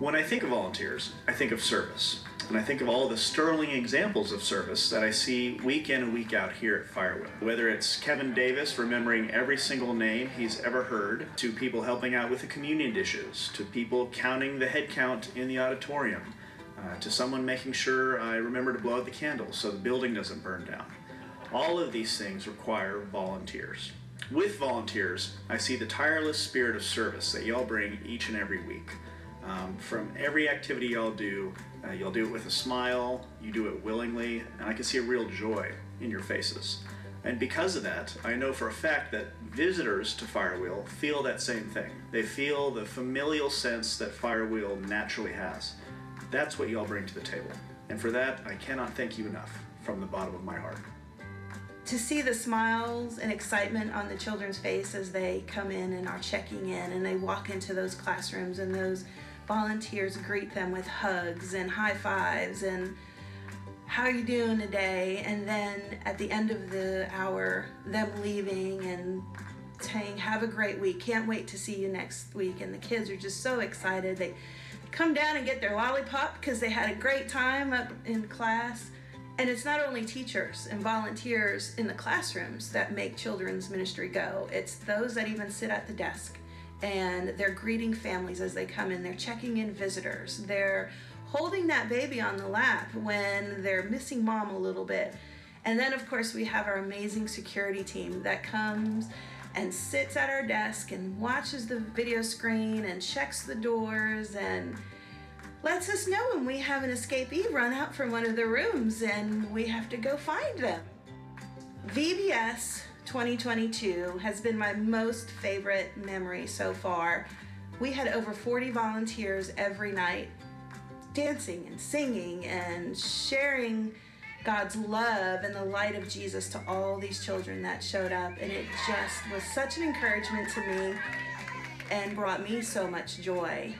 When I think of volunteers, I think of service. And I think of all the sterling examples of service that I see week in and week out here at Firewheel. Whether it's Kevin Davis remembering every single name he's ever heard, to people helping out with the communion dishes, to people counting the head count in the auditorium, uh, to someone making sure I remember to blow out the candles so the building doesn't burn down. All of these things require volunteers. With volunteers, I see the tireless spirit of service that y'all bring each and every week. Um, from every activity y'all do, uh, you'll do it with a smile, you do it willingly, and I can see a real joy in your faces. And because of that, I know for a fact that visitors to Firewheel feel that same thing. They feel the familial sense that Firewheel naturally has. That's what y'all bring to the table. And for that, I cannot thank you enough from the bottom of my heart. To see the smiles and excitement on the children's face as they come in and are checking in and they walk into those classrooms and those volunteers greet them with hugs and high fives and how are you doing today? And then at the end of the hour, them leaving and saying, have a great week. Can't wait to see you next week. And the kids are just so excited. They come down and get their lollipop because they had a great time up in class. And it's not only teachers and volunteers in the classrooms that make children's ministry go, it's those that even sit at the desk and they're greeting families as they come in. They're checking in visitors. They're holding that baby on the lap when they're missing mom a little bit. And then, of course, we have our amazing security team that comes and sits at our desk and watches the video screen and checks the doors and lets us know when we have an escapee run out from one of the rooms and we have to go find them. VBS 2022 has been my most favorite memory so far. We had over 40 volunteers every night dancing and singing and sharing God's love and the light of Jesus to all these children that showed up. And it just was such an encouragement to me and brought me so much joy.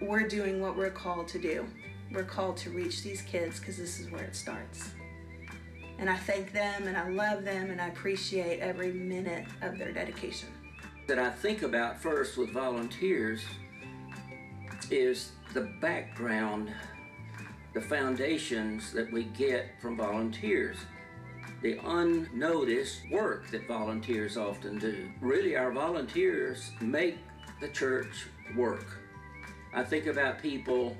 We're doing what we're called to do. We're called to reach these kids because this is where it starts. And I thank them and I love them and I appreciate every minute of their dedication. That I think about first with volunteers is the background, the foundations that we get from volunteers, the unnoticed work that volunteers often do. Really, our volunteers make the church work. I think about people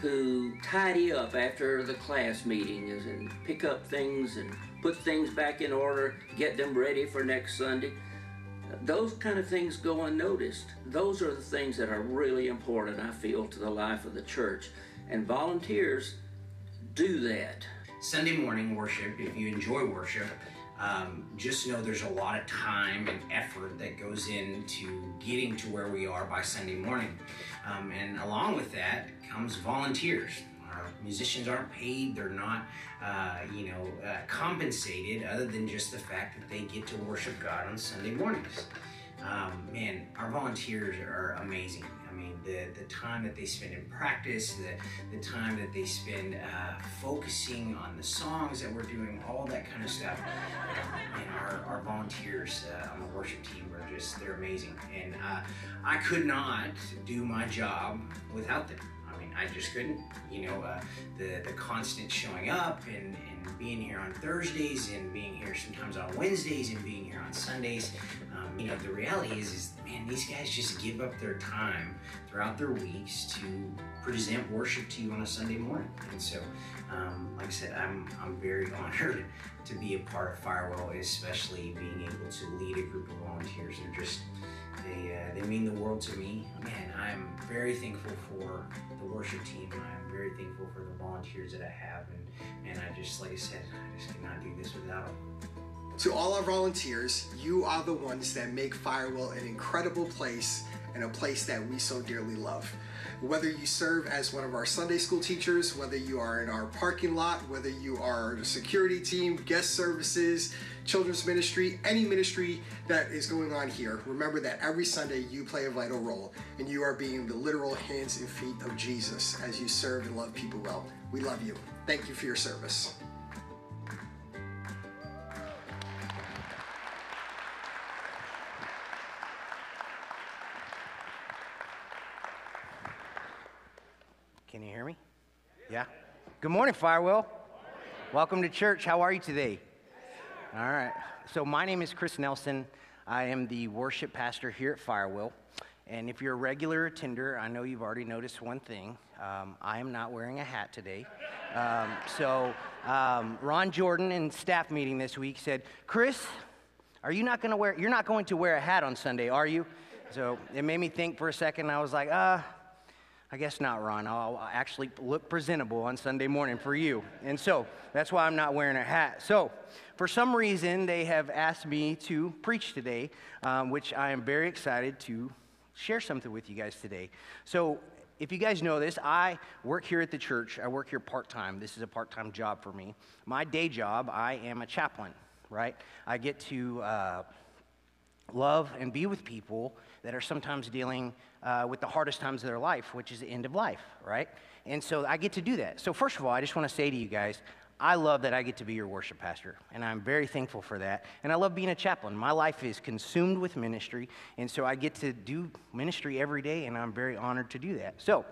who tidy up after the class meetings and pick up things and put things back in order, get them ready for next Sunday. Those kind of things go unnoticed. Those are the things that are really important, I feel, to the life of the church. And volunteers do that. Sunday morning worship, if you enjoy worship, um, just know there's a lot of time and effort that goes into getting to where we are by Sunday morning. Um, and along with that comes volunteers. Our musicians aren't paid, they're not, uh, you know, uh, compensated other than just the fact that they get to worship God on Sunday mornings. Um, man, our volunteers are amazing. I mean, the, the time that they spend in practice, the, the time that they spend uh, focusing on the songs that we're doing, all that kind of stuff. Um, and our, our volunteers uh, on the worship team are just, they're amazing. And uh, I could not do my job without them. I just couldn't. You know, uh, the the constant showing up and, and being here on Thursdays and being here sometimes on Wednesdays and being here on Sundays. Um, you know, the reality is, is man, these guys just give up their time throughout their weeks to present worship to you on a Sunday morning. And so, um, like I said, I'm I'm very honored to be a part of Firewheel, especially being able to lead a group of volunteers. They're just they, uh, they mean the world to me. Man, I'm very thankful for the worship team. I'm very thankful for the volunteers that I have. And, and I just, like I said, I just cannot do this without them. To all our volunteers, you are the ones that make Firewheel an incredible place and a place that we so dearly love. Whether you serve as one of our Sunday school teachers, whether you are in our parking lot, whether you are the security team, guest services, children's ministry, any ministry that is going on here, remember that every Sunday you play a vital role and you are being the literal hands and feet of Jesus as you serve and love people well. We love you. Thank you for your service. Can you hear me? Yeah. Good morning, Firewheel. Welcome to church. How are you today? All right. So, my name is Chris Nelson. I am the worship pastor here at Firewheel. And if you're a regular attender, I know you've already noticed one thing. Um, I am not wearing a hat today. Um, so, um, Ron Jordan in staff meeting this week said, Chris, are you not going to wear, you're not going to wear a hat on Sunday, are you? So it made me think for a second. I was like, uh, I guess not, Ron. I'll actually look presentable on Sunday morning for you. And so that's why I'm not wearing a hat. So for some reason, they have asked me to preach today, um, which I am very excited to share something with you guys today. So if you guys know this, I work here at the church. I work here part time. This is a part time job for me. My day job, I am a chaplain, right? I get to uh, love and be with people that are sometimes dealing uh, with the hardest times of their life, which is the end of life, right? And so I get to do that. So, first of all, I just want to say to you guys, I love that I get to be your worship pastor, and I'm very thankful for that. And I love being a chaplain. My life is consumed with ministry, and so I get to do ministry every day, and I'm very honored to do that. So,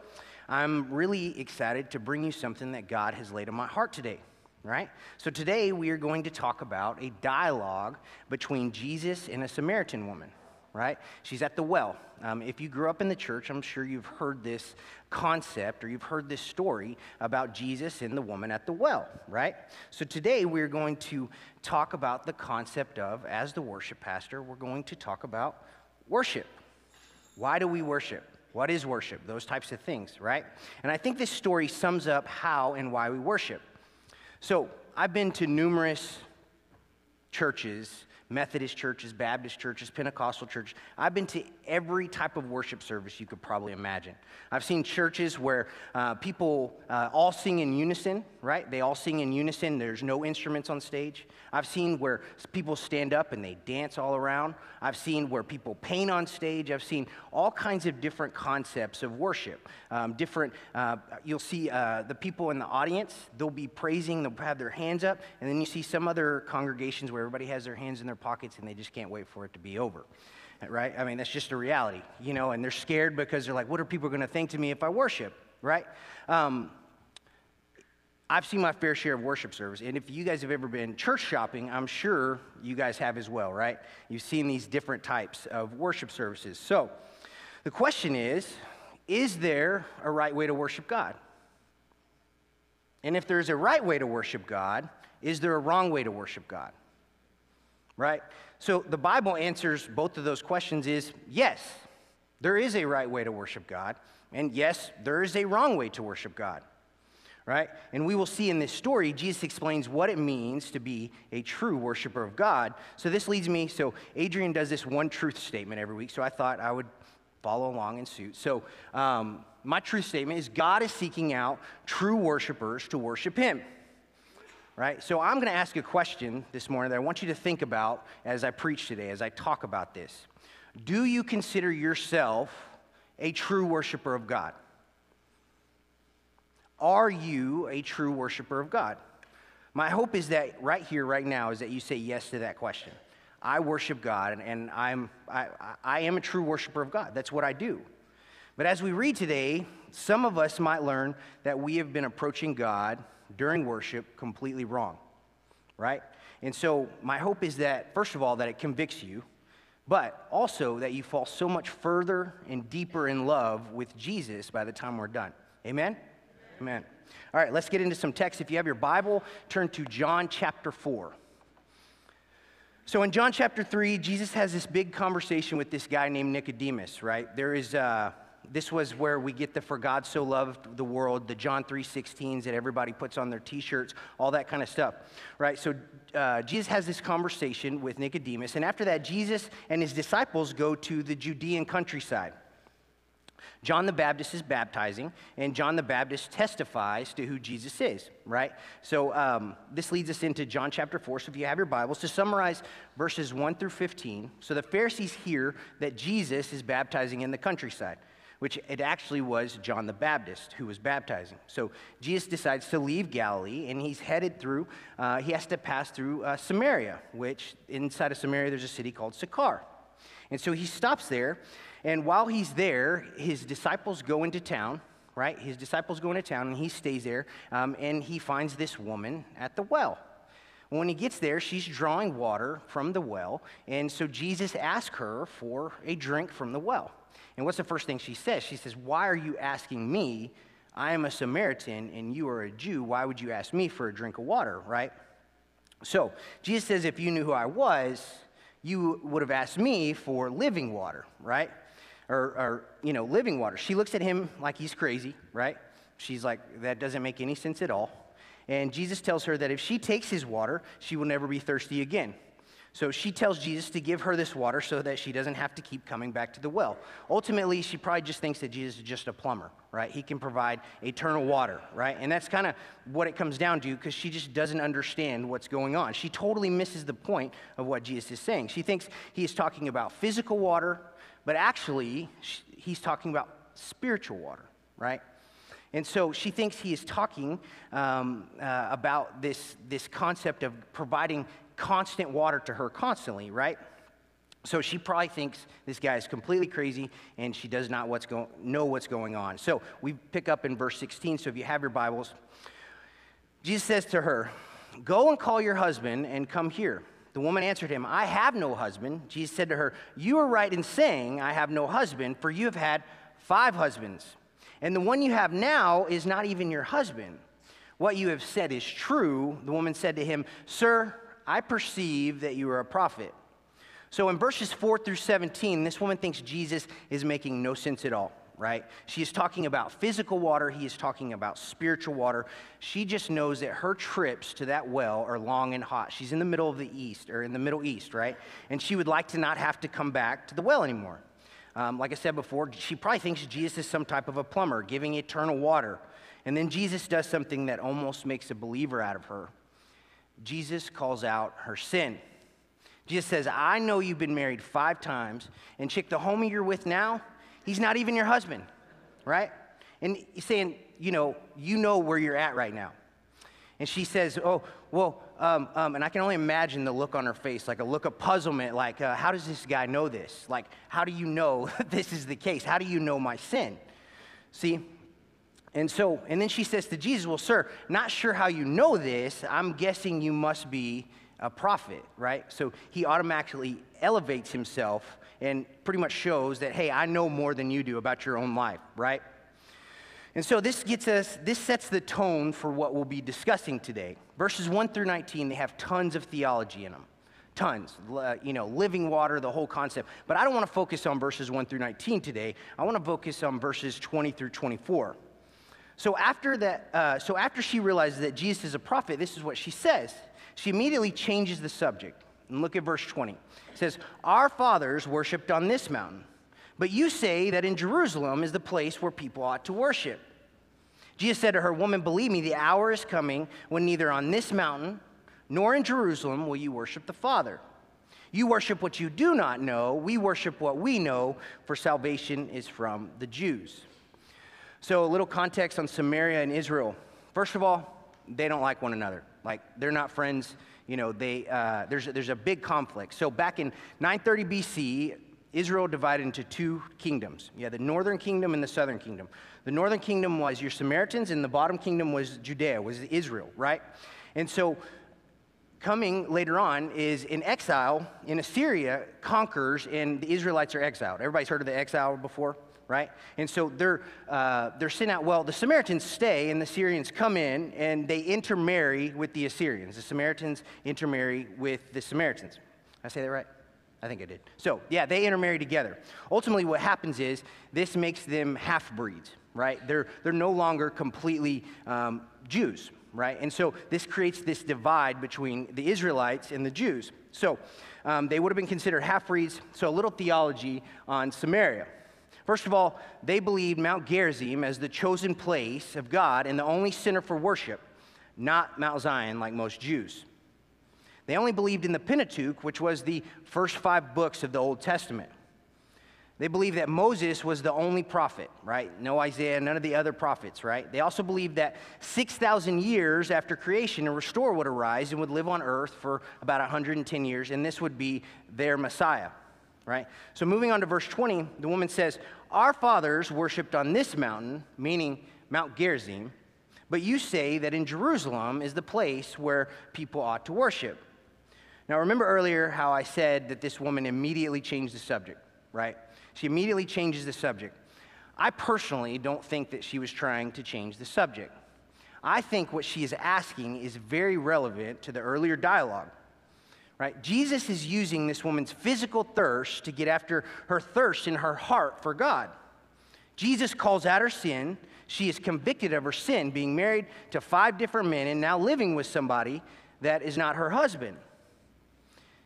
I'm really excited to bring you something that God has laid on my heart today right? So today we are going to talk about a dialogue between Jesus and a Samaritan woman right? She's at the well. Um, if you grew up in the church, I'm sure you've heard this concept or you've heard this story about Jesus and the woman at the well, right? So today we're going to talk about the concept of, as the worship pastor, we're going to talk about worship. Why do we worship? What is worship? Those types of things, right? And I think this story sums up how and why we worship. So I've been to numerous churches Methodist churches, Baptist churches, Pentecostal churches. I've been to every type of worship service you could probably imagine. I've seen churches where uh, people uh, all sing in unison, right? They all sing in unison. There's no instruments on stage. I've seen where people stand up and they dance all around. I've seen where people paint on stage. I've seen all kinds of different concepts of worship. Um, different, uh, you'll see uh, the people in the audience, they'll be praising, they'll have their hands up, and then you see some other congregations where everybody has their hands in their pockets and they just can't wait for it to be over. Right? I mean, that's just a reality, you know, and they're scared because they're like, what are people going to think to me if I worship? Right? Um, I've seen my fair share of worship service, and if you guys have ever been church shopping, I'm sure you guys have as well, right? You've seen these different types of worship services. So, the question is is there a right way to worship God? And if there's a right way to worship God, is there a wrong way to worship God? Right? So the Bible answers both of those questions is yes, there is a right way to worship God, and yes, there is a wrong way to worship God right? And we will see in this story, Jesus explains what it means to be a true worshiper of God. So this leads me, so Adrian does this one truth statement every week, so I thought I would follow along in suit. So um, my truth statement is God is seeking out true worshipers to worship him. Right? So I'm going to ask you a question this morning that I want you to think about as I preach today, as I talk about this. Do you consider yourself a true worshiper of God? Are you a true worshiper of God? My hope is that right here, right now, is that you say yes to that question. I worship God, and I'm, I, I am a true worshiper of God. That's what I do. But as we read today, some of us might learn that we have been approaching God during worship completely wrong, right? And so, my hope is that, first of all, that it convicts you, but also that you fall so much further and deeper in love with Jesus by the time we're done. Amen? Amen. All right, let's get into some text. If you have your Bible, turn to John chapter 4. So in John chapter 3, Jesus has this big conversation with this guy named Nicodemus, right? There is, uh, this was where we get the for God so loved the world, the John 3.16s that everybody puts on their t-shirts, all that kind of stuff, right? So uh, Jesus has this conversation with Nicodemus, and after that, Jesus and his disciples go to the Judean countryside. John the Baptist is baptizing, and John the Baptist testifies to who Jesus is, right? So um, this leads us into John chapter 4. So if you have your Bibles, to summarize verses 1 through 15. So the Pharisees hear that Jesus is baptizing in the countryside, which it actually was John the Baptist who was baptizing. So Jesus decides to leave Galilee, and he's headed through, uh, he has to pass through uh, Samaria, which inside of Samaria, there's a city called Sychar. And so he stops there and while he's there, his disciples go into town, right? His disciples go into town and he stays there um, and he finds this woman at the well. When he gets there, she's drawing water from the well. And so Jesus asks her for a drink from the well. And what's the first thing she says? She says, Why are you asking me? I am a Samaritan and you are a Jew. Why would you ask me for a drink of water, right? So Jesus says, If you knew who I was, you would have asked me for living water, right? Or, or, you know, living water. She looks at him like he's crazy, right? She's like, That doesn't make any sense at all. And Jesus tells her that if she takes his water, she will never be thirsty again. So she tells Jesus to give her this water so that she doesn't have to keep coming back to the well. Ultimately, she probably just thinks that Jesus is just a plumber, right? He can provide eternal water, right? And that's kind of what it comes down to because she just doesn't understand what's going on. She totally misses the point of what Jesus is saying. She thinks he is talking about physical water, but actually, he's talking about spiritual water, right? And so she thinks he is talking um, uh, about this, this concept of providing constant water to her constantly, right? So she probably thinks this guy is completely crazy and she does not what's go- know what's going on. So we pick up in verse 16. So if you have your Bibles, Jesus says to her, Go and call your husband and come here. The woman answered him, I have no husband. Jesus said to her, You are right in saying, I have no husband, for you have had five husbands. And the one you have now is not even your husband. What you have said is true. The woman said to him, Sir, I perceive that you are a prophet. So in verses 4 through 17, this woman thinks Jesus is making no sense at all, right? She is talking about physical water, he is talking about spiritual water. She just knows that her trips to that well are long and hot. She's in the middle of the East, or in the Middle East, right? And she would like to not have to come back to the well anymore. Um, like I said before, she probably thinks Jesus is some type of a plumber, giving eternal water. And then Jesus does something that almost makes a believer out of her. Jesus calls out her sin. Jesus says, I know you've been married five times, and chick, the homie you're with now, he's not even your husband, right? And he's saying, you know, you know where you're at right now. And she says, Oh, well, um, um, and I can only imagine the look on her face, like a look of puzzlement, like, uh, How does this guy know this? Like, how do you know this is the case? How do you know my sin? See, and so, and then she says to Jesus, Well, sir, not sure how you know this. I'm guessing you must be a prophet, right? So he automatically elevates himself and pretty much shows that, hey, I know more than you do about your own life, right? And so this gets us, this sets the tone for what we'll be discussing today. Verses 1 through 19, they have tons of theology in them. Tons, uh, you know, living water, the whole concept. But I don't want to focus on verses 1 through 19 today. I want to focus on verses 20 through 24. So after that, uh, so after she realizes that Jesus is a prophet, this is what she says. She immediately changes the subject. And look at verse 20. It says, Our fathers worshiped on this mountain, but you say that in Jerusalem is the place where people ought to worship. Jesus said to her, Woman, believe me, the hour is coming when neither on this mountain nor in Jerusalem will you worship the Father. You worship what you do not know. We worship what we know, for salvation is from the Jews. So, a little context on Samaria and Israel. First of all, they don't like one another. Like, they're not friends. You know, they, uh, there's, there's a big conflict. So, back in 930 BC, Israel divided into two kingdoms. Had the northern kingdom and the southern kingdom. The northern kingdom was your Samaritans, and the bottom kingdom was Judea, was Israel, right? And so, coming later on is in exile in Assyria conquers, and the Israelites are exiled. Everybody's heard of the exile before? Right? And so they're, uh, they're sent out. Well, the Samaritans stay, and the Syrians come in, and they intermarry with the Assyrians. The Samaritans intermarry with the Samaritans. I say that right? I think I did. So, yeah, they intermarry together. Ultimately, what happens is this makes them half breeds, right? They're, they're no longer completely um, Jews, right? And so this creates this divide between the Israelites and the Jews. So um, they would have been considered half breeds. So, a little theology on Samaria. First of all, they believed Mount Gerizim as the chosen place of God and the only center for worship, not Mount Zion like most Jews. They only believed in the Pentateuch, which was the first five books of the Old Testament. They believed that Moses was the only prophet, right? No Isaiah, none of the other prophets, right? They also believed that 6,000 years after creation, a restorer would arise and would live on earth for about 110 years, and this would be their Messiah right? So moving on to verse 20, the woman says, Our fathers worshiped on this mountain, meaning Mount Gerizim, but you say that in Jerusalem is the place where people ought to worship. Now, remember earlier how I said that this woman immediately changed the subject, right? She immediately changes the subject. I personally don't think that she was trying to change the subject. I think what she is asking is very relevant to the earlier dialogue. Right? Jesus is using this woman's physical thirst to get after her thirst in her heart for God. Jesus calls out her sin. She is convicted of her sin, being married to five different men and now living with somebody that is not her husband.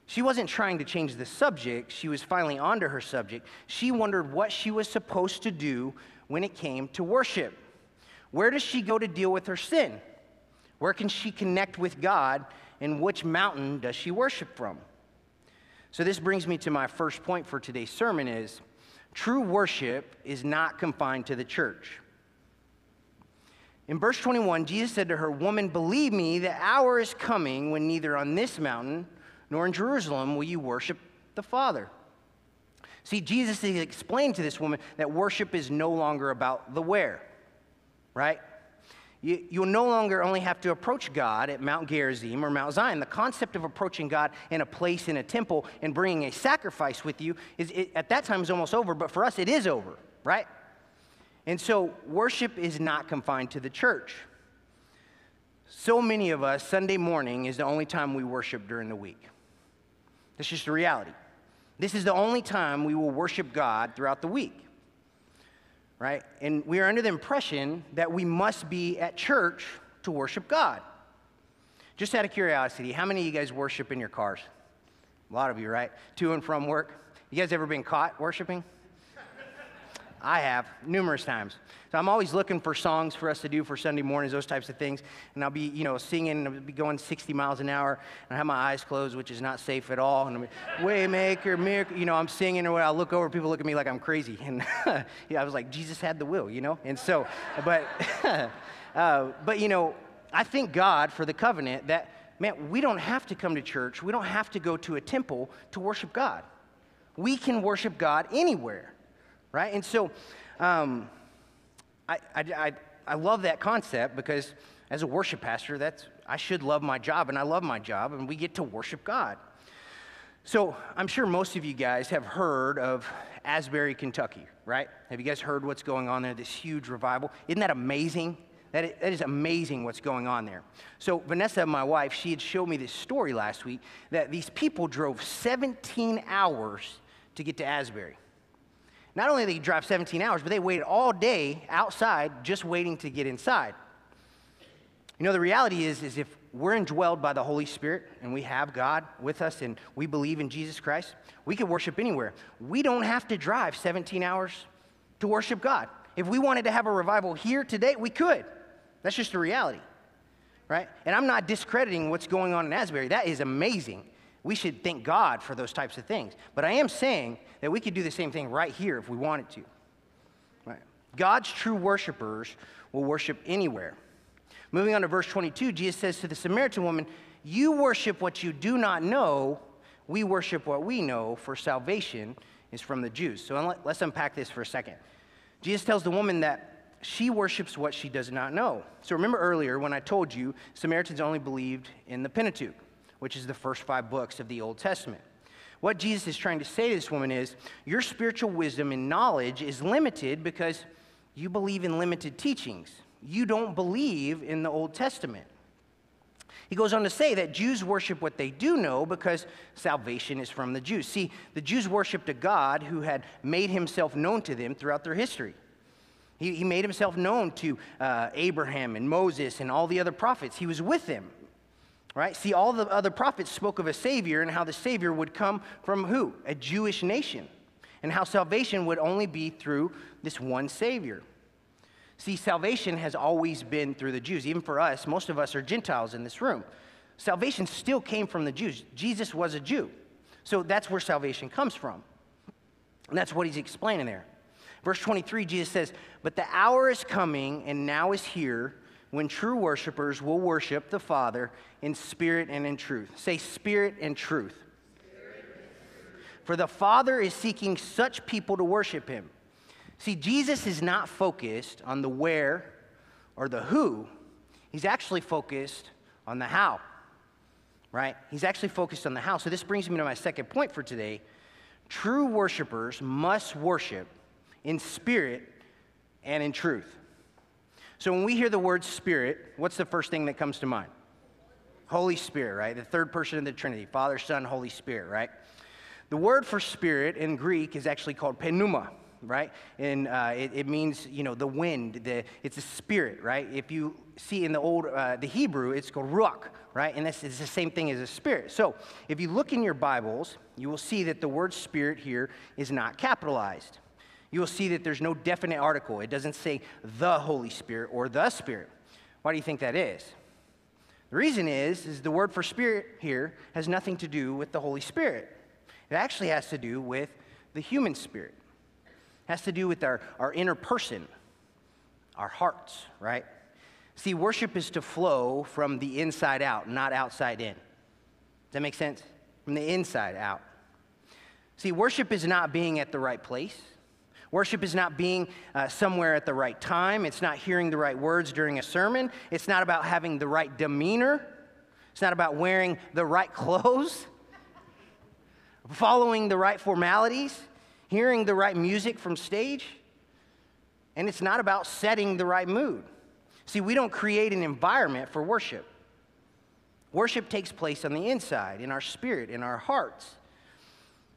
She wasn't trying to change the subject, she was finally onto her subject. She wondered what she was supposed to do when it came to worship. Where does she go to deal with her sin? Where can she connect with God? And which mountain does she worship from? So this brings me to my first point for today's sermon is true worship is not confined to the church. In verse 21, Jesus said to her, Woman, believe me, the hour is coming when neither on this mountain nor in Jerusalem will you worship the Father. See, Jesus is explaining to this woman that worship is no longer about the where right? You, you'll no longer only have to approach God at Mount Gerizim or Mount Zion. The concept of approaching God in a place in a temple and bringing a sacrifice with you is it, at that time is almost over, but for us it is over, right? And so worship is not confined to the church. So many of us, Sunday morning is the only time we worship during the week. That's just the reality. This is the only time we will worship God throughout the week right? And we are under the impression that we must be at church to worship God. Just out of curiosity, how many of you guys worship in your cars? A lot of you, right? To and from work. You guys ever been caught worshiping? I have numerous times. So I'm always looking for songs for us to do for Sunday mornings, those types of things. And I'll be, you know, singing and I'll be going 60 miles an hour and I have my eyes closed, which is not safe at all. And I'm waymaker, miracle, you know, I'm singing or. I'll look over, people look at me like I'm crazy. And yeah, I was like, Jesus had the will, you know? And so, but, uh, but, you know, I thank God for the covenant that, man, we don't have to come to church. We don't have to go to a temple to worship God. We can worship God anywhere right? And so um, I, I, I, love that concept because as a worship pastor, that's, I should love my job, and I love my job, and we get to worship God. So I'm sure most of you guys have heard of Asbury, Kentucky, right? Have you guys heard what's going on there? This huge revival. Isn't that amazing? That is, that is amazing what's going on there. So, Vanessa, my wife, she had showed me this story last week that these people drove 17 hours to get to Asbury. Not only did they drive 17 hours, but they waited all day outside just waiting to get inside. You know, the reality is, is if we're indwelled by the Holy Spirit and we have God with us and we believe in Jesus Christ, we can worship anywhere. We don't have to drive 17 hours to worship God. If we wanted to have a revival here today, we could. That's just the reality, right? And I'm not discrediting what's going on in Asbury. That is amazing. We should thank God for those types of things. But I am saying that we could do the same thing right here if we wanted to. Right? God's true worshipers will worship anywhere. Moving on to verse 22, Jesus says to the Samaritan woman, You worship what you do not know, we worship what we know, for salvation is from the Jews. So let's unpack this for a second. Jesus tells the woman that she worships what she does not know. So remember earlier when I told you Samaritans only believed in the Pentateuch which is the first five books of the Old Testament. What Jesus is trying to say to this woman is your spiritual wisdom and knowledge is limited because you believe in limited teachings. You don't believe in the Old Testament. He goes on to say that Jews worship what they do know because salvation is from the Jews. See, the Jews worshiped a God who had made himself known to them throughout their history. He, he made himself known to uh, Abraham and Moses and all the other prophets. He was with them. Right? See, all the other prophets spoke of a Savior and how the Savior would come from who? A Jewish nation. And how salvation would only be through this one Savior. See, salvation has always been through the Jews. Even for us, most of us are Gentiles in this room. Salvation still came from the Jews. Jesus was a Jew. So that's where salvation comes from. And that's what he's explaining there. Verse 23, Jesus says, But the hour is coming and now is here when true worshipers will worship the Father in spirit and in truth. Say, spirit and truth. for the Father is seeking such people to worship him. See, Jesus is not focused on the where or the who, he's actually focused on the how, right? He's actually focused on the how. So this brings me to my second point for today. True worshipers must worship in spirit and in truth. So when we hear the word spirit, what's the first thing that comes to mind? Holy Spirit, right? The third person of the Trinity Father, Son, Holy Spirit, right? The word for spirit in Greek is actually called pneuma, right? And uh, it, it, means, you know, the wind. The, it's a spirit, right? If you see in the old, uh, the Hebrew, it's called ruach, right? And this is the same thing as a spirit. So if you look in your Bibles, you will see that the word spirit here is not capitalized. You will see that there's no definite article. It doesn't say the Holy Spirit or the Spirit. Why do you think that is? The reason is, is the word for spirit here has nothing to do with the Holy Spirit. It actually has to do with the human spirit has to do with our, our inner person, our hearts, right? See, worship is to flow from the inside out, not outside in. Does that make sense? From the inside out. See, worship is not being at the right place. Worship is not being uh, somewhere at the right time. It's not hearing the right words during a sermon. It's not about having the right demeanor. It's not about wearing the right clothes, following the right formalities hearing the right music from stage, and it's not about setting the right mood. See, we don't create an environment for worship. Worship takes place on the inside, in our spirit, in our hearts.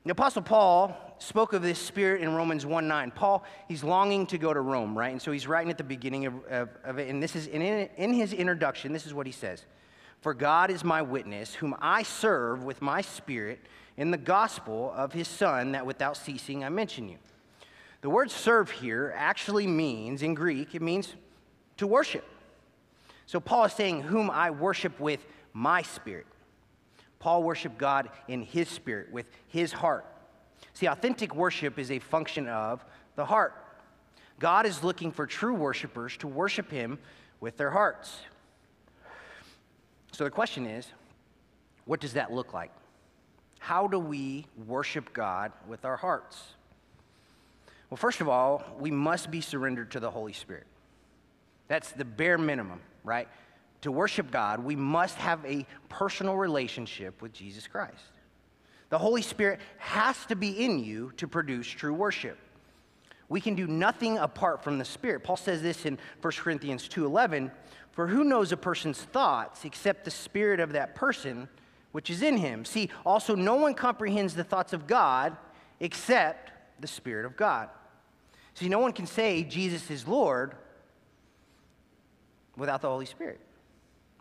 The Apostle Paul spoke of this spirit in Romans 1 9. Paul, he's longing to go to Rome, right? And so he's writing at the beginning of, of, of it. And this is in, in his introduction, this is what he says For God is my witness, whom I serve with my spirit in the gospel of his son that without ceasing I mention you. The word serve here actually means, in Greek, it means to worship. So Paul is saying, Whom I worship with my spirit. Paul worshiped God in his spirit, with his heart. See, authentic worship is a function of the heart. God is looking for true worshipers to worship him with their hearts. So the question is, what does that look like? How do we worship God with our hearts? Well, first of all, we must be surrendered to the Holy Spirit. That's the bare minimum, right? To worship God, we must have a personal relationship with Jesus Christ. The Holy Spirit has to be in you to produce true worship. We can do nothing apart from the Spirit. Paul says this in 1 Corinthians 2:11, "For who knows a person's thoughts except the spirit of that person which is in him. See, also, no one comprehends the thoughts of God except the Spirit of God. See, no one can say Jesus is Lord without the Holy Spirit,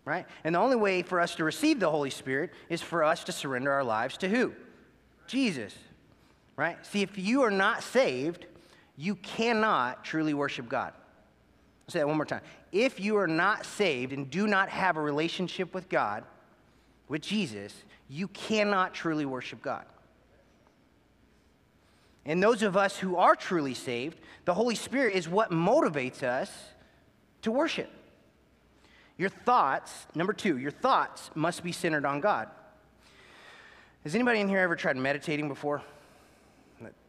right? And the only way for us to receive the Holy Spirit is for us to surrender our lives to who? Jesus, right? See, if you are not saved, you cannot truly worship God. I'll say that one more time. If you are not saved and do not have a relationship with God, with Jesus, you cannot truly worship God. And those of us who are truly saved, the Holy Spirit is what motivates us to worship. Your thoughts, number two, your thoughts must be centered on God. Has anybody in here ever tried meditating before?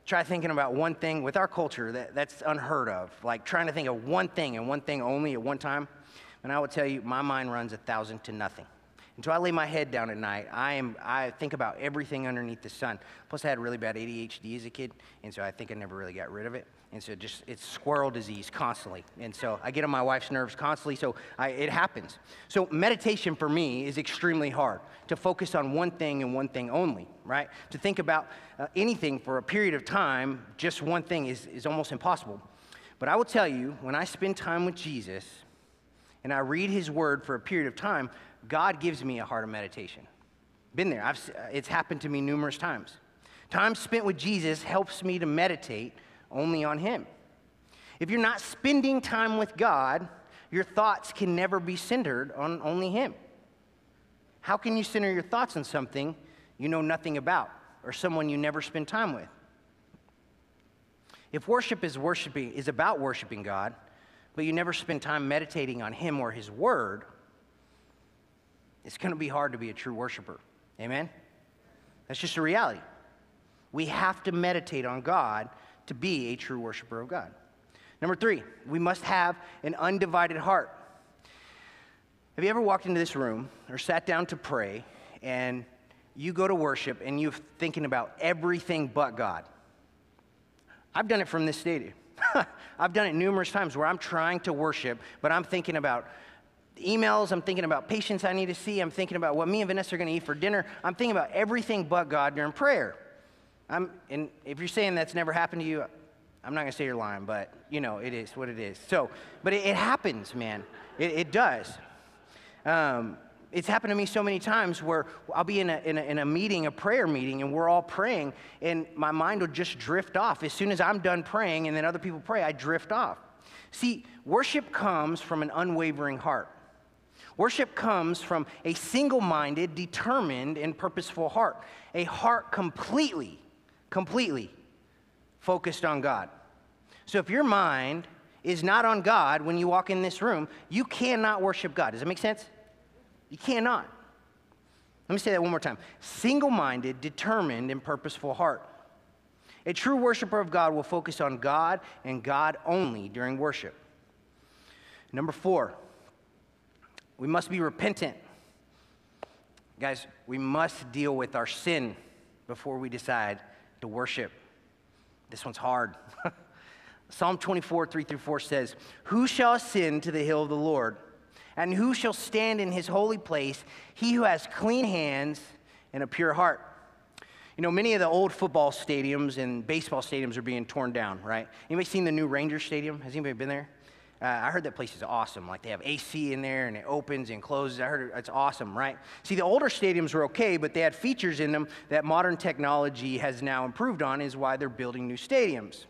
Try thinking about one thing. With our culture, that, that's unheard of. Like trying to think of one thing and one thing only at one time. And I will tell you, my mind runs a thousand to nothing. Until I lay my head down at night, I, am, I think about everything underneath the sun. Plus, I had really bad ADHD as a kid, and so I think I never really got rid of it. And so just it's squirrel disease constantly. And so I get on my wife's nerves constantly, so I, it happens. So meditation for me is extremely hard to focus on one thing and one thing only, right? To think about uh, anything for a period of time, just one thing is, is almost impossible. But I will tell you, when I spend time with Jesus and I read his word for a period of time, God gives me a heart of meditation. Been there, I've, it's happened to me numerous times. Time spent with Jesus helps me to meditate only on Him. If you're not spending time with God, your thoughts can never be centered on only Him. How can you center your thoughts on something you know nothing about or someone you never spend time with? If worship is worshiping is about worshiping God, but you never spend time meditating on Him or His Word, it's going to be hard to be a true worshiper. Amen? That's just a reality. We have to meditate on God to be a true worshiper of God. Number three, we must have an undivided heart. Have you ever walked into this room or sat down to pray and you go to worship and you're thinking about everything but God? I've done it from this stadium. I've done it numerous times where I'm trying to worship, but I'm thinking about emails, I'm thinking about patients I need to see, I'm thinking about what me and Vanessa are going to eat for dinner. I'm thinking about everything but God during prayer. I'm, and if you're saying that's never happened to you, I'm not going to say you're lying, but you know, it is what it is. So, but it, it happens, man. It, it does. Um, it's happened to me so many times where I'll be in a, in, a, in a meeting, a prayer meeting, and we're all praying, and my mind will just drift off. As soon as I'm done praying and then other people pray, I drift off. See, worship comes from an unwavering heart. Worship comes from a single minded, determined, and purposeful heart. A heart completely, completely focused on God. So if your mind is not on God when you walk in this room, you cannot worship God. Does that make sense? You cannot. Let me say that one more time single minded, determined, and purposeful heart. A true worshiper of God will focus on God and God only during worship. Number four, we must be repentant. Guys, we must deal with our sin before we decide to worship. This one's hard. Psalm 24, 3 through 4 says, Who shall ascend to the hill of the Lord? And who shall stand in his holy place? He who has clean hands and a pure heart. You know, many of the old football stadiums and baseball stadiums are being torn down, right? Anybody seen the new Ranger Stadium? Has anybody been there? Uh, I heard that place is awesome. Like they have AC in there and it opens and closes. I heard it's awesome, right? See, the older stadiums were okay, but they had features in them that modern technology has now improved on, is why they're building new stadiums.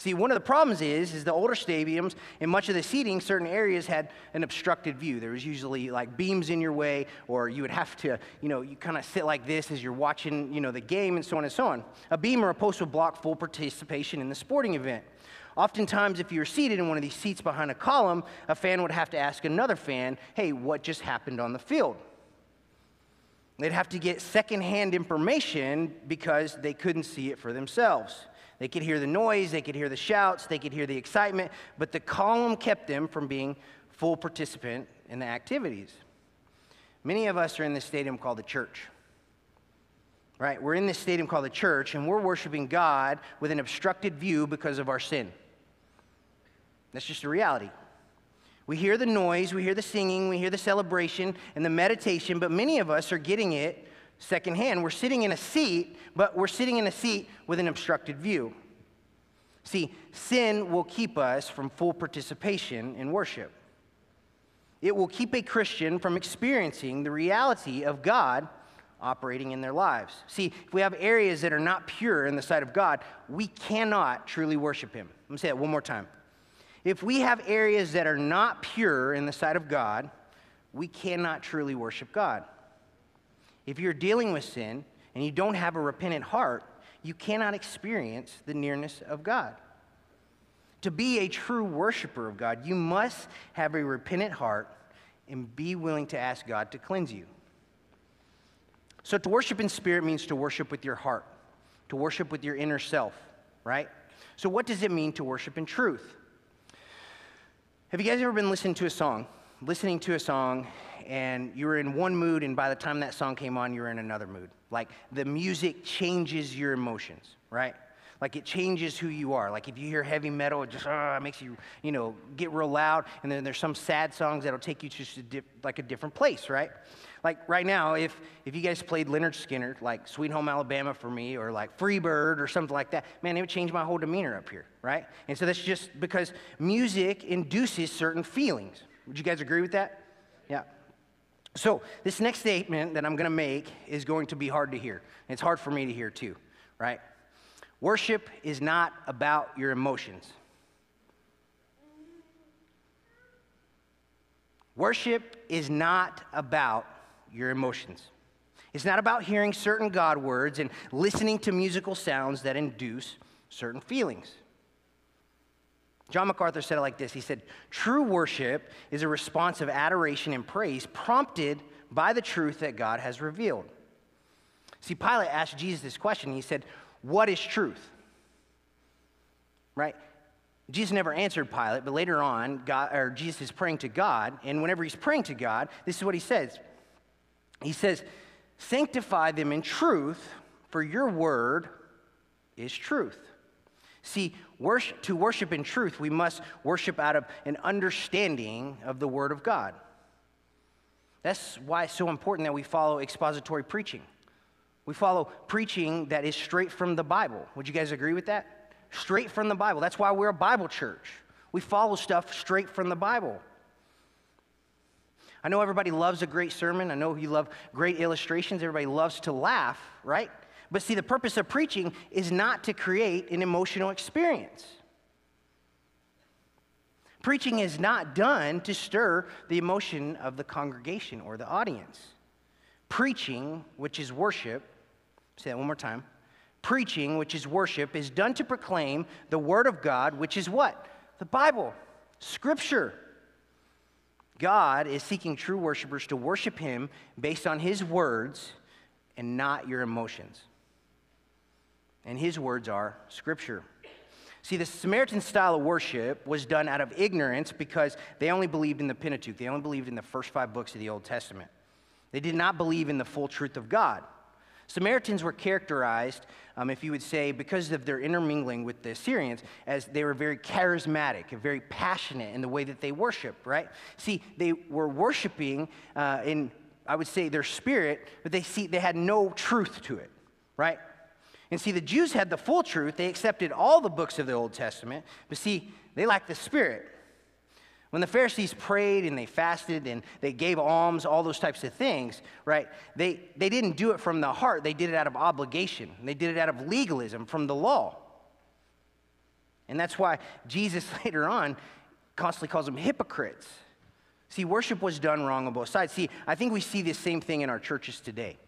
See, one of the problems is, is the older stadiums, in much of the seating, certain areas had an obstructed view. There was usually like beams in your way, or you would have to, you know, you kind of sit like this as you're watching, you know, the game and so on and so on. A beam or a post would block full participation in the sporting event. Oftentimes, if you were seated in one of these seats behind a column, a fan would have to ask another fan, hey, what just happened on the field? They'd have to get secondhand information because they couldn't see it for themselves. They could hear the noise, they could hear the shouts, they could hear the excitement, but the column kept them from being full participant in the activities. Many of us are in this stadium called the church. Right? We're in this stadium called the church, and we're worshiping God with an obstructed view because of our sin. That's just a reality. We hear the noise, we hear the singing, we hear the celebration and the meditation, but many of us are getting it secondhand. We're sitting in a seat, but we're sitting in a seat with an obstructed view. See, sin will keep us from full participation in worship. It will keep a Christian from experiencing the reality of God operating in their lives. See, if we have areas that are not pure in the sight of God, we cannot truly worship Him. Let me say that one more time. If we have areas that are not pure in the sight of God, we cannot truly worship God. If you're dealing with sin and you don't have a repentant heart, you cannot experience the nearness of God. To be a true worshiper of God, you must have a repentant heart and be willing to ask God to cleanse you. So, to worship in spirit means to worship with your heart, to worship with your inner self, right? So, what does it mean to worship in truth? Have you guys ever been listening to a song? Listening to a song and you were in one mood, and by the time that song came on, you were in another mood. Like the music changes your emotions, right? Like it changes who you are. Like if you hear heavy metal, it just uh, makes you, you know, get real loud. And then there's some sad songs that'll take you to dip, like a different place, right? Like right now, if if you guys played Lynyrd Skynyrd, like Sweet Home Alabama for me, or like Freebird or something like that, man, it would change my whole demeanor up here, right? And so that's just because music induces certain feelings. Would you guys agree with that? Yeah. So, this next statement that I'm going to make is going to be hard to hear. It's hard for me to hear too, right? Worship is not about your emotions. Worship is not about your emotions. It's not about hearing certain God words and listening to musical sounds that induce certain feelings. John MacArthur said it like this He said, True worship is a response of adoration and praise prompted by the truth that God has revealed. See, Pilate asked Jesus this question. He said, What is truth? Right? Jesus never answered Pilate, but later on, God, or Jesus is praying to God, and whenever he's praying to God, this is what he says. He says, Sanctify them in truth, for your word is truth. See, worship, to worship in truth, we must worship out of an understanding of the word of God. That's why it's so important that we follow expository preaching. We follow preaching that is straight from the Bible. Would you guys agree with that? Straight from the Bible. That's why we're a Bible church. We follow stuff straight from the Bible. I know everybody loves a great sermon. I know you love great illustrations. Everybody loves to laugh, right? But see, the purpose of preaching is not to create an emotional experience. Preaching is not done to stir the emotion of the congregation or the audience. Preaching, which is worship, Say that one more time. Preaching, which is worship, is done to proclaim the Word of God, which is what? The Bible, Scripture. God is seeking true worshipers to worship Him based on His words and not your emotions. And His words are Scripture. See, the Samaritan style of worship was done out of ignorance because they only believed in the Pentateuch. They only believed in the first five books of the Old Testament. They did not believe in the full truth of God. Samaritans were characterized, um, if you would say, because of their intermingling with the Assyrians, as they were very charismatic and very passionate in the way that they worshiped, right? See, they were worshiping uh, in, I would say, their spirit, but they see they had no truth to it, right? And see, the Jews had the full truth. They accepted all the books of the Old Testament, but see, they lacked the spirit. When the Pharisees prayed and they fasted and they gave alms, all those types of things, right? They, they didn't do it from the heart. They did it out of obligation. They did it out of legalism from the law. And that's why Jesus later on constantly calls them hypocrites. See, worship was done wrong on both sides. See, I think we see the same thing in our churches today.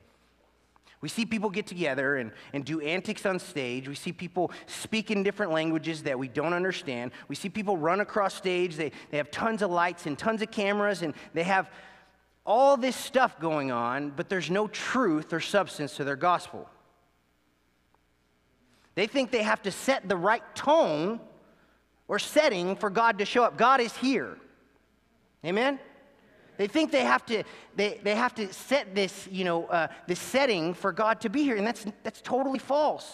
We see people get together and, and do antics on stage. We see people speak in different languages that we don't understand. We see people run across stage. They, they have tons of lights and tons of cameras, and they have all this stuff going on, but there's no truth or substance to their gospel. They think they have to set the right tone or setting for God to show up. God is here. Amen? They think they have to, they, they have to set this, you know, uh, this setting for God to be here, and that's, that's totally false.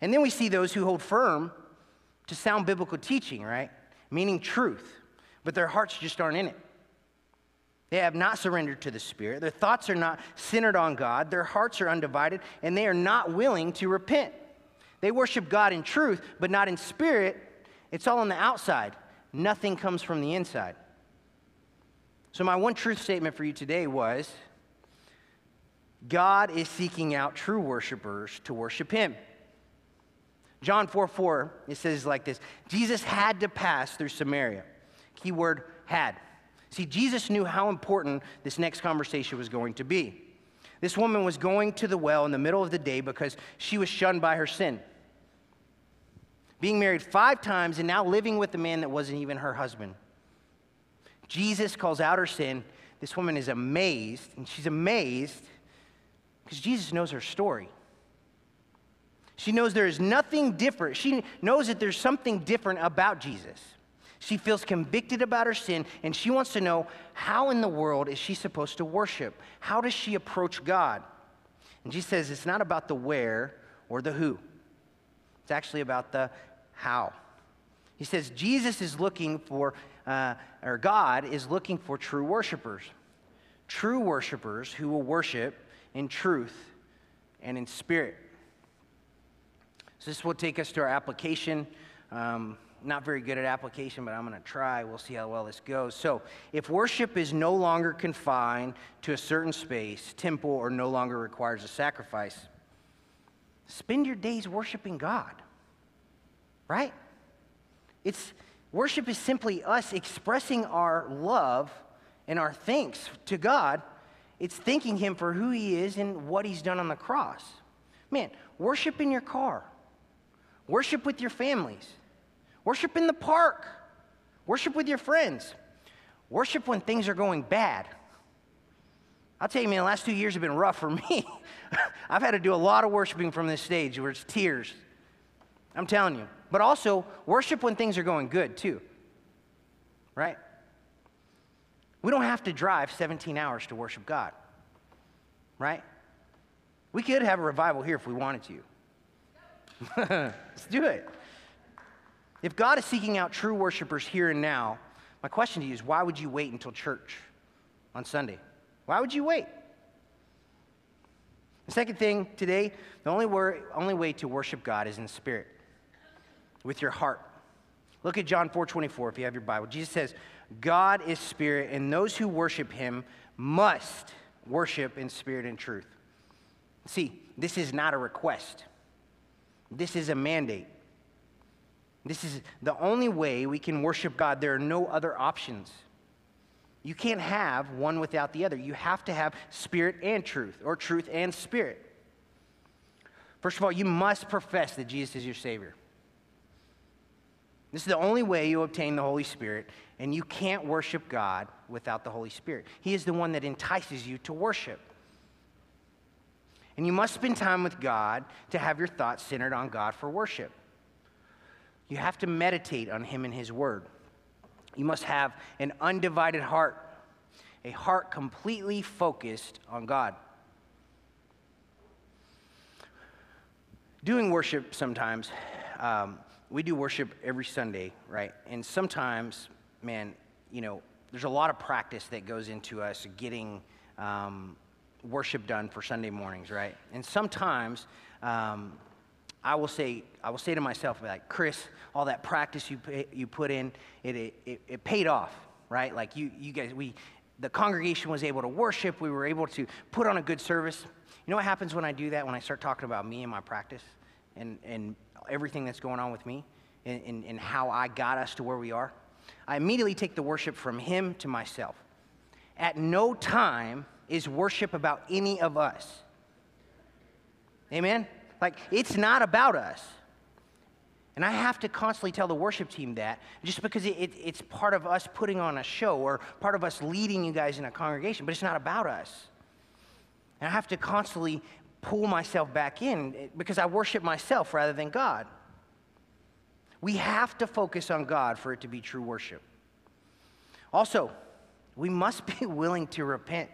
And then we see those who hold firm to sound biblical teaching, right? Meaning truth, but their hearts just aren't in it. They have not surrendered to the Spirit. Their thoughts are not centered on God. Their hearts are undivided, and they are not willing to repent. They worship God in truth, but not in spirit. It's all on the outside. Nothing comes from the inside. So, my one truth statement for you today was God is seeking out true worshipers to worship Him. John 4 4, it says like this Jesus had to pass through Samaria. Keyword had. See, Jesus knew how important this next conversation was going to be. This woman was going to the well in the middle of the day because she was shunned by her sin. Being married five times and now living with a man that wasn't even her husband. Jesus calls out her sin. This woman is amazed, and she's amazed because Jesus knows her story. She knows there is nothing different. She knows that there's something different about Jesus. She feels convicted about her sin, and she wants to know how in the world is she supposed to worship? How does she approach God? And Jesus says it's not about the where or the who, it's actually about the how. He says Jesus is looking for uh, or God is looking for true worshipers. True worshipers who will worship in truth and in spirit. So, this will take us to our application. Um, not very good at application, but I'm going to try. We'll see how well this goes. So, if worship is no longer confined to a certain space, temple, or no longer requires a sacrifice, spend your days worshiping God, right? It's, Worship is simply us expressing our love and our thanks to God. It's thanking Him for who He is and what He's done on the cross. Man, worship in your car, worship with your families, worship in the park, worship with your friends, worship when things are going bad. I'll tell you, man, the last two years have been rough for me. I've had to do a lot of worshiping from this stage where it's tears. I'm telling you. But also, worship when things are going good, too. Right? We don't have to drive 17 hours to worship God. Right? We could have a revival here if we wanted to. Let's do it. If God is seeking out true worshipers here and now, my question to you is why would you wait until church on Sunday? Why would you wait? The second thing today, the only, wor- only way to worship God is in spirit, with your heart. Look at John 4 24 if you have your Bible. Jesus says, God is spirit, and those who worship him must worship in spirit and truth. See, this is not a request, this is a mandate. This is the only way we can worship God. There are no other options. You can't have one without the other. You have to have spirit and truth, or truth and spirit. First of all, you must profess that Jesus is your Savior. This is the only way you obtain the Holy Spirit, and you can't worship God without the Holy Spirit. He is the one that entices you to worship. And you must spend time with God to have your thoughts centered on God for worship. You have to meditate on Him and His Word. You must have an undivided heart, a heart completely focused on God. Doing worship sometimes, um, we do worship every Sunday, right? And sometimes, man, you know, there's a lot of practice that goes into us getting um, worship done for Sunday mornings, right? And sometimes um, I will say, I will say to myself, like, Chris, all that practice you, you put in, it, it, it paid off, right? Like you, you guys, we, the congregation was able to worship. We were able to put on a good service. You know what happens when I do that? When I start talking about me and my practice and, and everything that's going on with me and, and, and how I got us to where we are? I immediately take the worship from him to myself. At no time is worship about any of us. Amen? Like, it's not about us. And I have to constantly tell the worship team that just because it, it, it's part of us putting on a show or part of us leading you guys in a congregation, but it's not about us. And I have to constantly pull myself back in eh, because I worship myself rather than God. We have to focus on God for it to be true worship. Also, we must be willing to repent.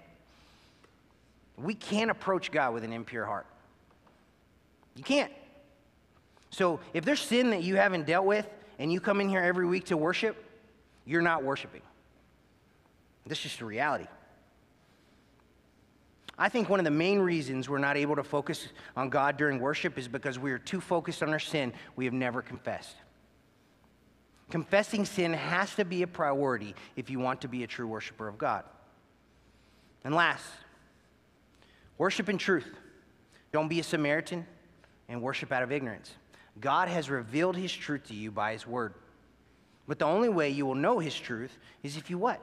We can't approach God with an impure heart. You can't. So if there's sin that you haven't dealt with and you come in here every week to worship, you're not worshiping. That's just the reality. I think one of the main reasons we're not able to focus on God during worship is because we are too focused on our sin we have never confessed. Confessing sin has to be a priority if you want to be a true worshiper of God. And last, worship in truth. Don't be a Samaritan and worship out of ignorance. God has revealed his truth to you by his word. But the only way you will know his truth is if you what?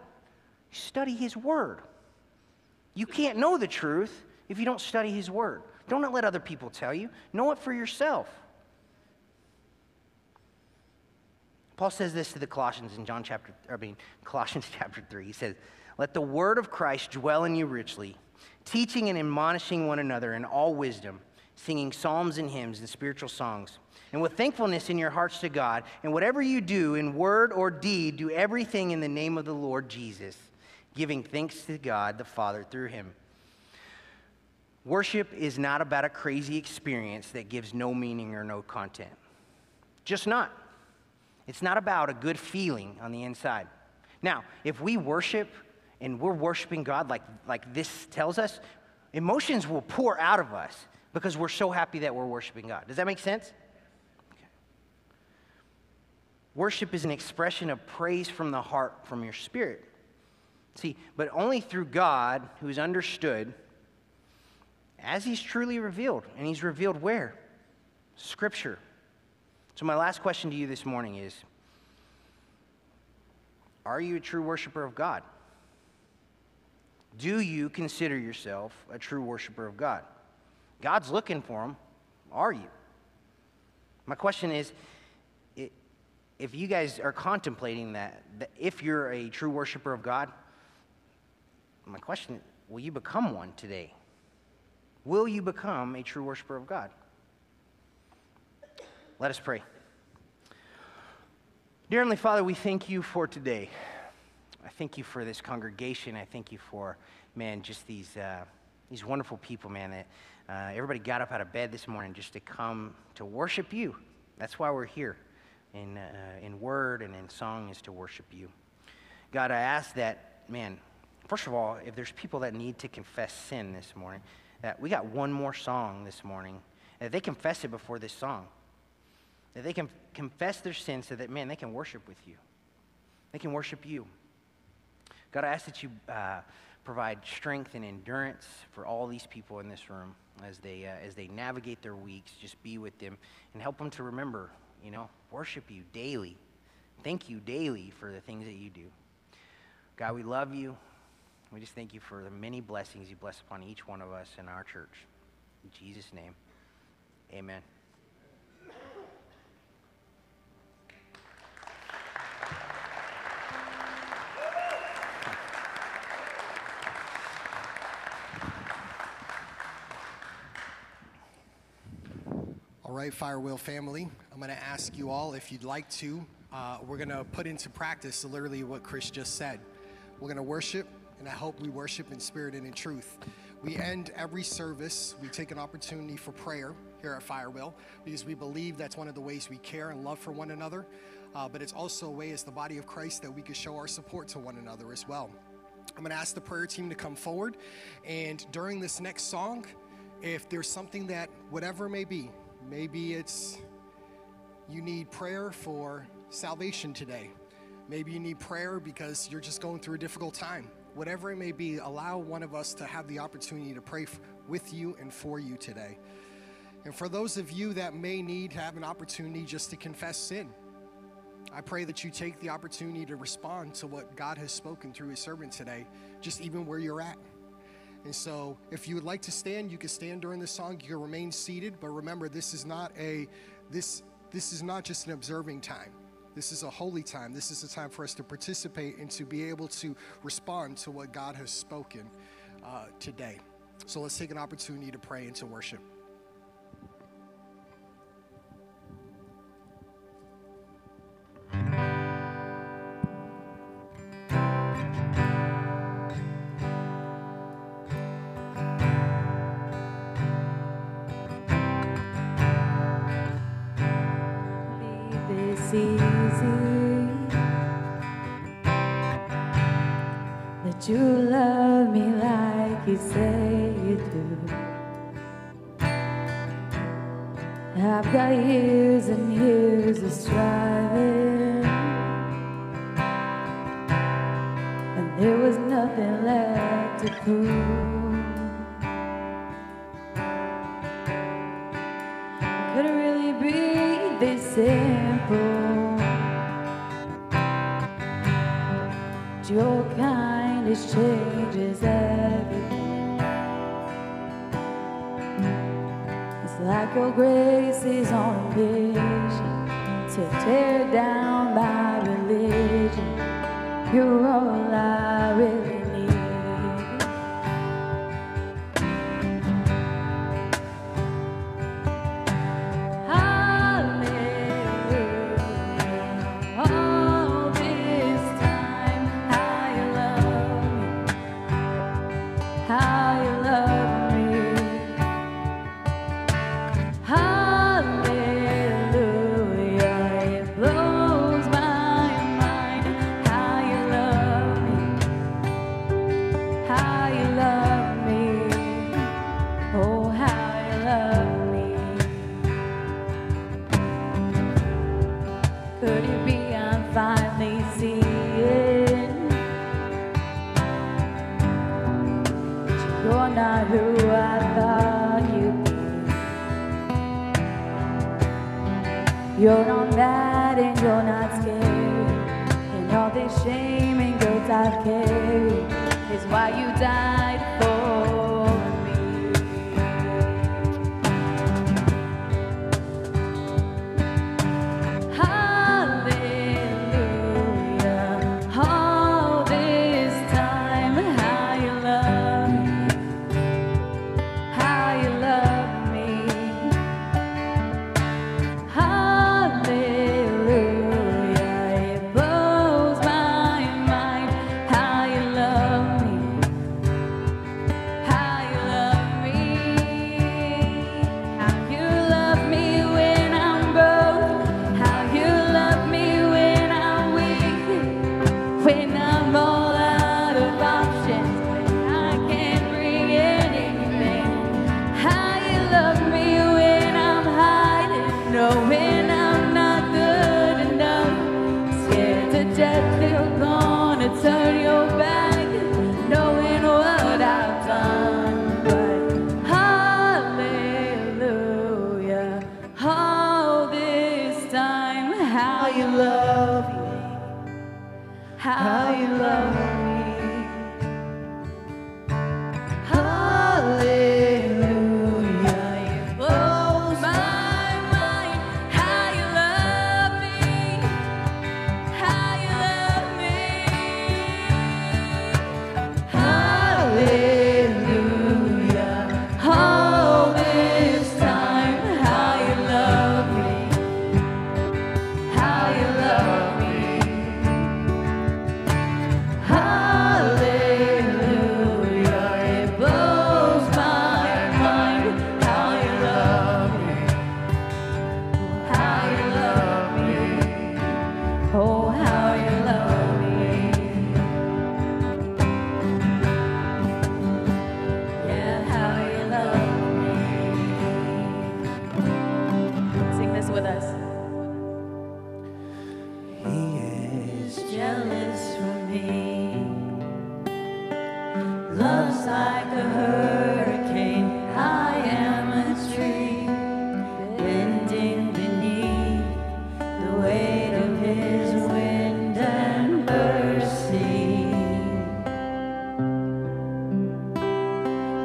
Study his word. You can't know the truth if you don't study his word. Don't let other people tell you. Know it for yourself. Paul says this to the Colossians in John chapter, I mean, Colossians chapter 3. He says, Let the word of Christ dwell in you richly, teaching and admonishing one another in all wisdom, singing psalms and hymns and spiritual songs and with thankfulness in your hearts to God. And whatever you do in word or deed, do everything in the name of the Lord Jesus, giving thanks to God the Father through him. Worship is not about a crazy experience that gives no meaning or no content. Just not. It's not about a good feeling on the inside. Now, if we worship and we're worshiping God like, like this tells us, emotions will pour out of us because we're so happy that we're worshiping God. Does that make sense? Worship is an expression of praise from the heart, from your spirit. See, but only through God, who's understood as He's truly revealed. And He's revealed where? Scripture. So, my last question to you this morning is Are you a true worshiper of God? Do you consider yourself a true worshiper of God? God's looking for them. Are you? My question is if you guys are contemplating that if you're a true worshiper of God, my question will you become one today? Will you become a true worshiper of God? Let us pray. Dear Heavenly Father, we thank you for today. I thank you for this congregation. I thank you for, man, just these, uh, these wonderful people, man, that uh, everybody got up out of bed this morning just to come to worship you. That's why we're here in, uh, in word and in song is to worship you. God, I ask that, man, first of all, if there's people that need to confess sin this morning, that we got one more song this morning, that they confess it before this song. That they can confess their sin so that, man, they can worship with you. They can worship you. God, I ask that you uh, provide strength and endurance for all these people in this room as they, uh, as they navigate their weeks. Just be with them and help them to remember, you know, worship you daily. Thank you daily for the things that you do. God, we love you. We just thank you for the many blessings you bless upon each one of us in our church. In Jesus' name, amen. All right, Firewheel family, I'm going to ask you all if you'd like to. Uh, we're going to put into practice literally what Chris just said. We're going to worship, and I hope we worship in spirit and in truth. We end every service, we take an opportunity for prayer here at Firewheel because we believe that's one of the ways we care and love for one another. Uh, but it's also a way as the body of Christ that we can show our support to one another as well. I'm going to ask the prayer team to come forward. And during this next song, if there's something that, whatever it may be, maybe it's you need prayer for salvation today. Maybe you need prayer because you're just going through a difficult time. Whatever it may be, allow one of us to have the opportunity to pray with you and for you today. And for those of you that may need to have an opportunity just to confess sin, I pray that you take the opportunity to respond to what God has spoken through his servant today, just even where you're at. And so, if you would like to stand, you can stand during the song. You can remain seated, but remember, this is not a this this is not just an observing time. This is a holy time. This is a time for us to participate and to be able to respond to what God has spoken uh, today. So let's take an opportunity to pray and to worship. Got years and years of striving, tear down my religion. You're all I really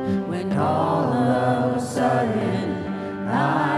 When all of a sudden I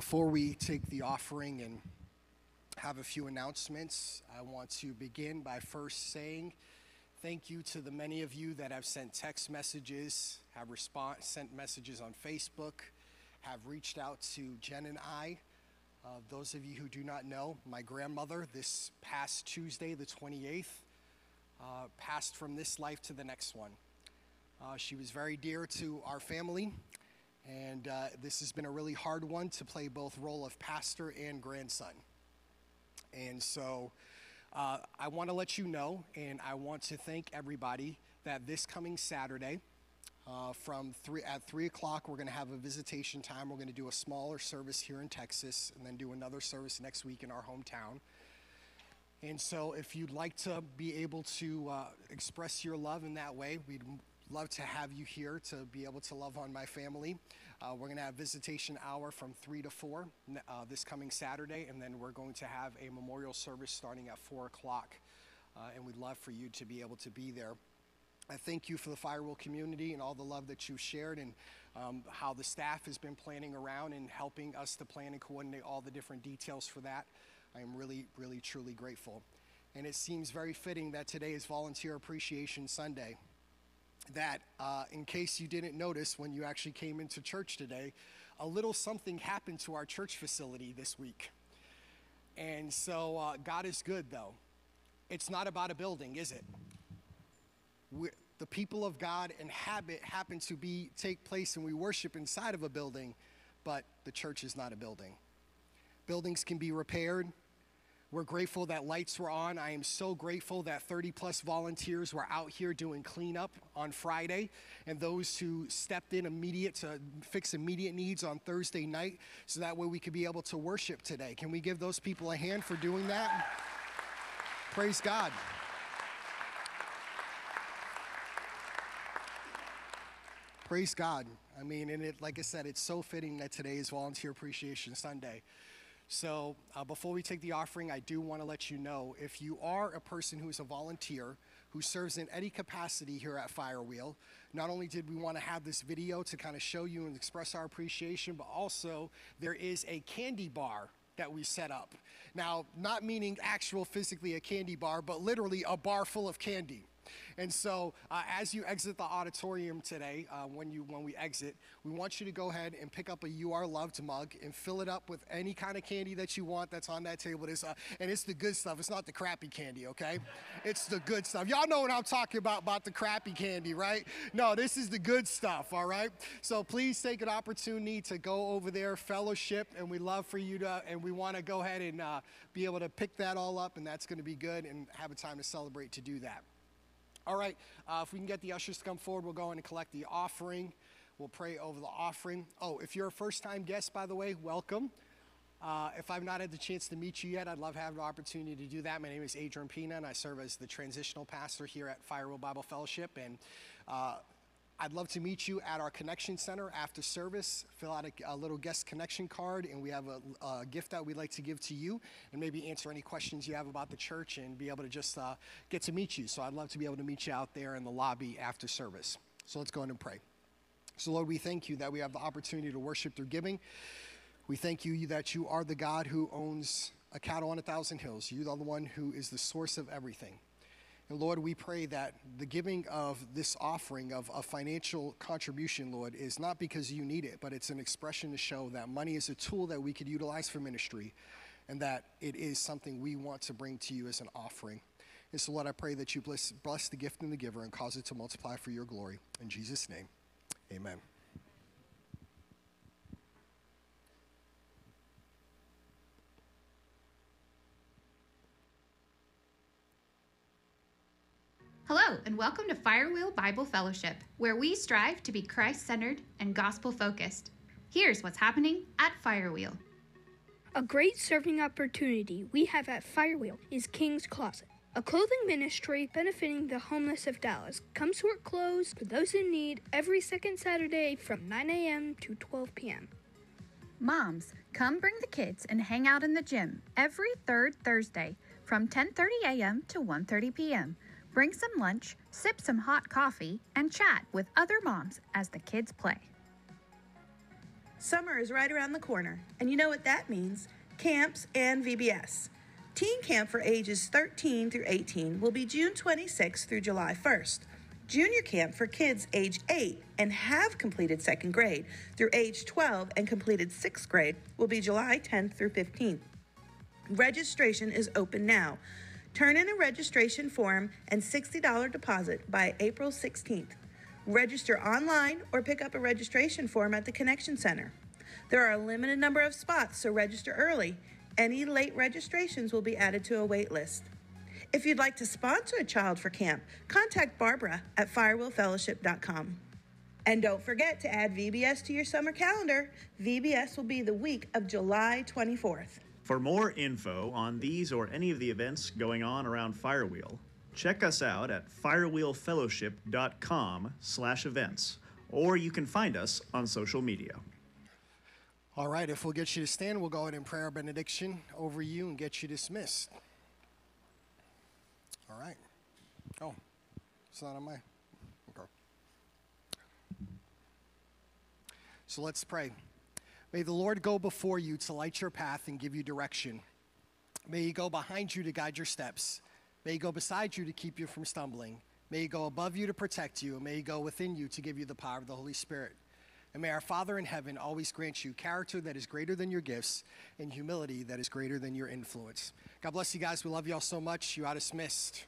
Before we take the offering and have a few announcements, I want to begin by first saying thank you to the many of you that have sent text messages, have response, sent messages on Facebook, have reached out to Jen and I. Uh, those of you who do not know, my grandmother, this past Tuesday, the 28th, uh, passed from this life to the next one. Uh, she was very dear to our family, and uh, this has been a really hard one to play both role of pastor and grandson. And so uh, I want to let you know, and I want to thank everybody that this coming Saturday, uh, from three at three o'clock, we're going to have a visitation time. We're going to do a smaller service here in Texas, and then do another service next week in our hometown. And so, if you'd like to be able to uh, express your love in that way, we'd love to have you here to be able to love on my family. Uh, we're going to have visitation hour from 3 to 4 uh, this coming Saturday, and then we're going to have a memorial service starting at 4 o'clock. Uh, and we'd love for you to be able to be there. I thank you for the Firewheel community and all the love that you've shared and um, how the staff has been planning around and helping us to plan and coordinate all the different details for that. I am really, really, truly grateful. And it seems very fitting that today is Volunteer Appreciation Sunday that, uh, in case you didn't notice when you actually came into church today, a little something happened to our church facility this week. And so uh, God is good, though. It's not about a building, is it? We're, the people of God inhabit happen to be take place and we worship inside of a building, but the church is not a building. Buildings can be repaired, we're grateful that lights were on. I am so grateful that 30 plus volunteers were out here doing cleanup on Friday and those who stepped in immediate to fix immediate needs on Thursday night so that way we could be able to worship today. Can we give those people a hand for doing that? Praise God. Praise God. I mean, and it, like I said, it's so fitting that today is Volunteer Appreciation Sunday. So uh, before we take the offering, I do want to let you know if you are a person who is a volunteer who serves in any capacity here at Firewheel, not only did we want to have this video to kind of show you and express our appreciation, but also there is a candy bar that we set up. Now, not meaning actual physically a candy bar, but literally a bar full of candy. And so, uh, as you exit the auditorium today, uh, when you when we exit, we want you to go ahead and pick up a "You Are Loved" mug and fill it up with any kind of candy that you want that's on that table. It's, uh, and it's the good stuff. It's not the crappy candy, okay? It's the good stuff. Y'all know what I'm talking about about the crappy candy, right? No, this is the good stuff. All right. So please take an opportunity to go over there, fellowship, and we love for you to, and we want to go ahead and uh, be able to pick that all up, and that's going to be good, and have a time to celebrate to do that. All right, uh, if we can get the ushers to come forward, we'll go in and collect the offering. We'll pray over the offering. Oh, if you're a first time guest, by the way, welcome. Uh, if I've not had the chance to meet you yet, I'd love to have the opportunity to do that. My name is Adrian Pina, and I serve as the transitional pastor here at Firewheel Bible Fellowship. And uh, I'd love to meet you at our connection center after service. Fill out a, a little guest connection card, and we have a, a, gift that we'd like to give to you, and maybe answer any questions you have about the church and be able to just uh, get to meet you. So I'd love to be able to meet you out there in the lobby after service. So let's go in and pray. So, Lord, we thank you that we have the opportunity to worship through giving. We thank you that you are the God who owns a cattle on a thousand hills. You are the one who is the source of everything. And Lord, we pray that the giving of this offering of a financial contribution, Lord, is not because you need it, but it's an expression to show that money is a tool that we could utilize for ministry and that it is something we want to bring to you as an offering. And so, Lord, I pray that you bless, bless the gift and the giver and cause it to multiply for your glory. In Jesus' name, amen. Hello, and welcome to Firewheel Bible Fellowship, where we strive to be Christ centered and gospel focused. Here's what's happening at Firewheel. A great serving opportunity we have at Firewheel is King's Closet, a clothing ministry benefiting the homeless of Dallas. Comes to work clothes for those in need every second Saturday from 9 a.m. to 12 p.m. Moms, come bring the kids and hang out in the gym every third Thursday from 10:30 a.m. to 1:30 p.m. Bring some lunch, sip some hot coffee, and chat with other moms as the kids play. Summer is right around the corner, and you know what that means camps and VBS. Teen Camp for ages 13 through 18 will be June 26th through July 1st. Junior Camp for kids age 8 and have completed second grade through age 12 and completed sixth grade will be July 10th through 15th. Registration is open now. Turn in a registration form and $60 deposit by April 16th. Register online or pick up a registration form at the Connection Center. There are a limited number of spots, so register early. Any late registrations will be added to a wait list. If you'd like to sponsor a child for camp, contact Barbara at firewheelfellowship.com. And don't forget to add VBS to your summer calendar. VBS will be the week of July 24th. For more info on these or any of the events going on around Firewheel, check us out at firewheelfellowship.com slash events, or you can find us on social media. All right, if we'll get you to stand, we'll go ahead and pray our benediction over you and get you dismissed. All right. Oh, it's not on my. Okay. So let's pray. May the Lord go before you to light your path and give you direction. May he go behind you to guide your steps. May he go beside you to keep you from stumbling. May he go above you to protect you. And may he go within you to give you the power of the Holy Spirit. And may our Father in heaven always grant you character that is greater than your gifts and humility that is greater than your influence. God bless you guys. We love you all so much. You are dismissed.